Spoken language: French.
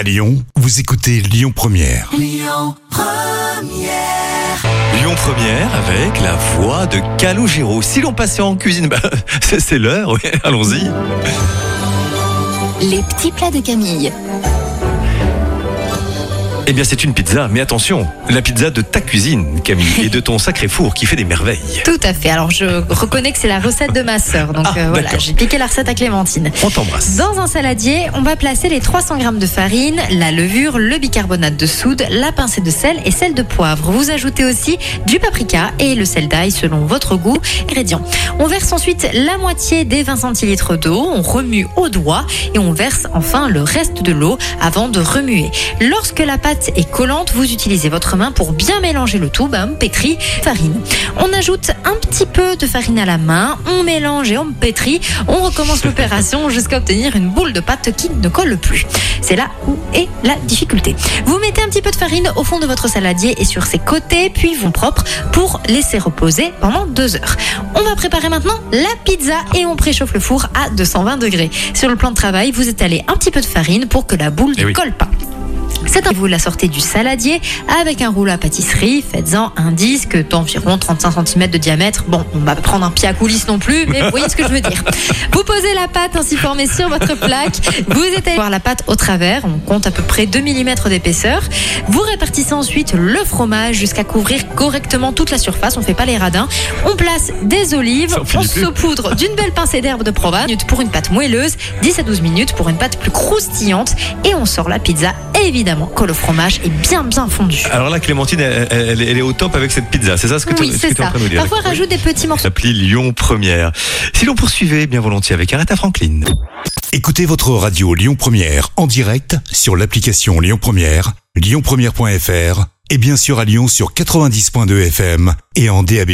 À Lyon, vous écoutez Lyon Première. Lyon Première avec la voix de Calogero. Si l'on passait en cuisine, bah, c'est c'est l'heure, oui, allons-y. Les petits plats de Camille. Eh bien, c'est une pizza, mais attention, la pizza de ta cuisine, Camille, et de ton sacré four qui fait des merveilles. Tout à fait. Alors, je reconnais que c'est la recette de ma sœur. Donc, Ah, euh, voilà, j'ai piqué la recette à Clémentine. On t'embrasse. Dans un saladier, on va placer les 300 g de farine, la levure, le bicarbonate de soude, la pincée de sel et celle de poivre. Vous ajoutez aussi du paprika et le sel d'ail selon votre goût. Ingrédients. On verse ensuite la moitié des 20 centilitres d'eau, on remue au doigt et on verse enfin le reste de l'eau avant de remuer. Lorsque la pâte est collante, vous utilisez votre main pour bien mélanger le tout, bam, pétri, farine. On ajoute un petit peu de farine à la main, on mélange et on pétrit. On recommence l'opération jusqu'à obtenir une boule de pâte qui ne colle plus. C'est là où est la difficulté. Vous mettez un petit peu de farine au fond de votre saladier et sur ses côtés, puis vont propre pour laisser reposer pendant deux heures. On va préparer maintenant la pizza et on préchauffe le four à 220 degrés. Sur le plan de travail, vous étalez un petit peu de farine pour que la boule Eh ne oui. colle pas. C'est un vous la sortez du saladier avec un rouleau à pâtisserie. Faites-en un disque d'environ 35 cm de diamètre. Bon, on va pas prendre un pied à coulisses non plus, mais vous voyez ce que je veux dire. Vous posez la pâte ainsi formée sur votre plaque. Vous étalez voir la pâte au travers. On compte à peu près 2 mm d'épaisseur. Vous répartissez ensuite le fromage jusqu'à couvrir correctement toute la surface. On fait pas les radins. On place des olives. On saupoudre d'une belle pincée d'herbe de Provence pour une pâte moelleuse. 10 à 12 minutes pour une pâte plus croustillante. Et on sort la pizza, évidemment, que le fromage est bien bien fondu. Alors là, Clémentine, elle, elle- elle est au top avec cette pizza. C'est ça ce que tu Oui, tu es en train de nous dire Parfois, Oui. rajoute des petits morceaux. L'appli Lyon Première. Si l'on poursuivait bien volontiers avec Aretha Franklin. Écoutez votre radio Lyon Première en direct sur l'application Lyon Première, lyonpremière.fr et bien sûr à Lyon sur 90.2 FM et en DAB+.